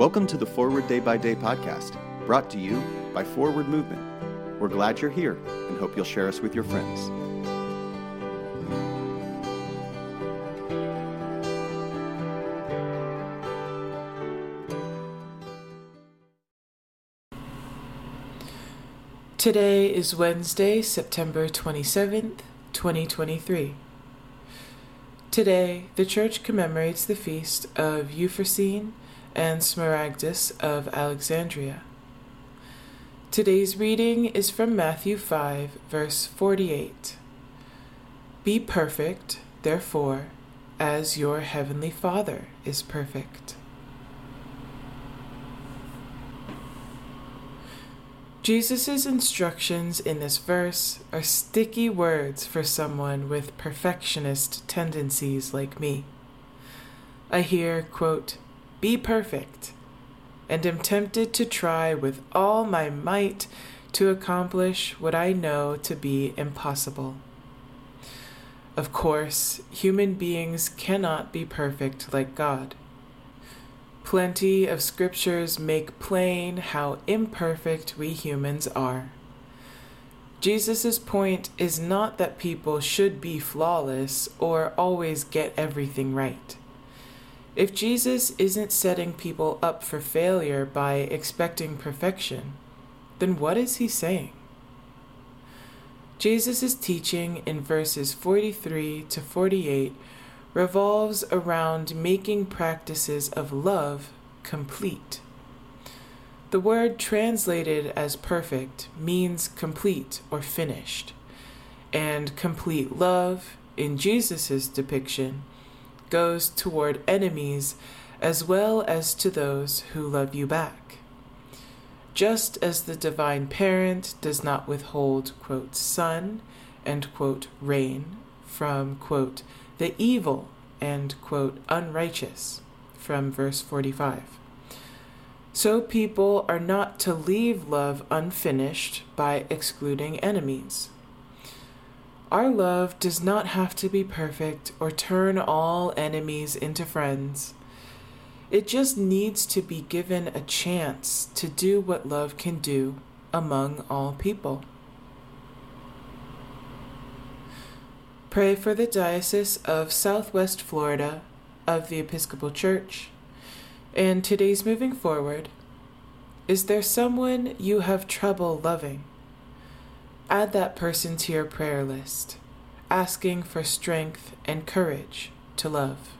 Welcome to the Forward Day by Day podcast, brought to you by Forward Movement. We're glad you're here and hope you'll share us with your friends. Today is Wednesday, September 27th, 2023. Today, the Church commemorates the feast of Euphrosyne and Smaragdus of Alexandria. Today's reading is from Matthew 5, verse 48. Be perfect, therefore, as your heavenly Father is perfect. Jesus' instructions in this verse are sticky words for someone with perfectionist tendencies like me. I hear, quote, be perfect, and am tempted to try with all my might to accomplish what I know to be impossible. Of course, human beings cannot be perfect like God. Plenty of scriptures make plain how imperfect we humans are. Jesus' point is not that people should be flawless or always get everything right. If Jesus isn't setting people up for failure by expecting perfection, then what is he saying? Jesus' teaching in verses 43 to 48 revolves around making practices of love complete. The word translated as perfect means complete or finished, and complete love, in Jesus' depiction, goes toward enemies as well as to those who love you back. Just as the divine parent does not withhold, quote, sun and, quote, rain from, quote, the evil and, quote, unrighteous, from verse 45. So people are not to leave love unfinished by excluding enemies. Our love does not have to be perfect or turn all enemies into friends. It just needs to be given a chance to do what love can do among all people. Pray for the Diocese of Southwest Florida of the Episcopal Church. And today's moving forward. Is there someone you have trouble loving? Add that person to your prayer list, asking for strength and courage to love.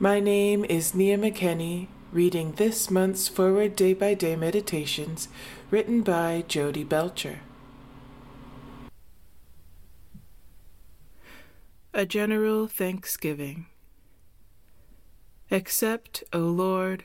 My name is Nia McKenney, reading this month's Forward Day by Day Meditations written by Jodi Belcher. A General Thanksgiving. Accept, O Lord,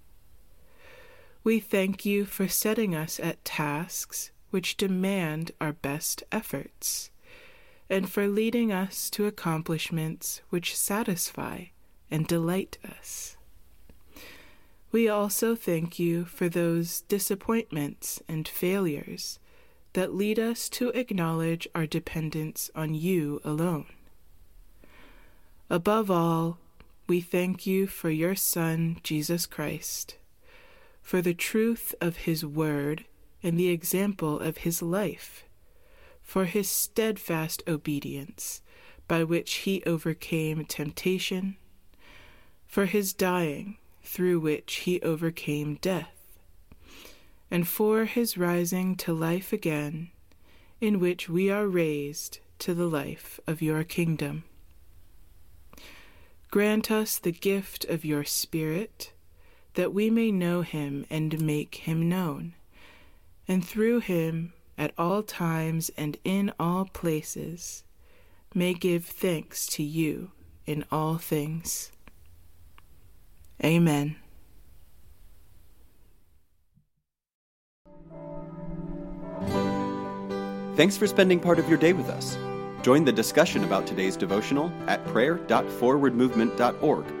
We thank you for setting us at tasks which demand our best efforts, and for leading us to accomplishments which satisfy and delight us. We also thank you for those disappointments and failures that lead us to acknowledge our dependence on you alone. Above all, we thank you for your Son, Jesus Christ, for the truth of his word and the example of his life, for his steadfast obedience by which he overcame temptation, for his dying through which he overcame death, and for his rising to life again, in which we are raised to the life of your kingdom. Grant us the gift of your Spirit, that we may know him and make him known, and through him, at all times and in all places, may give thanks to you in all things. Amen. Thanks for spending part of your day with us. Join the discussion about today's devotional at prayer.forwardmovement.org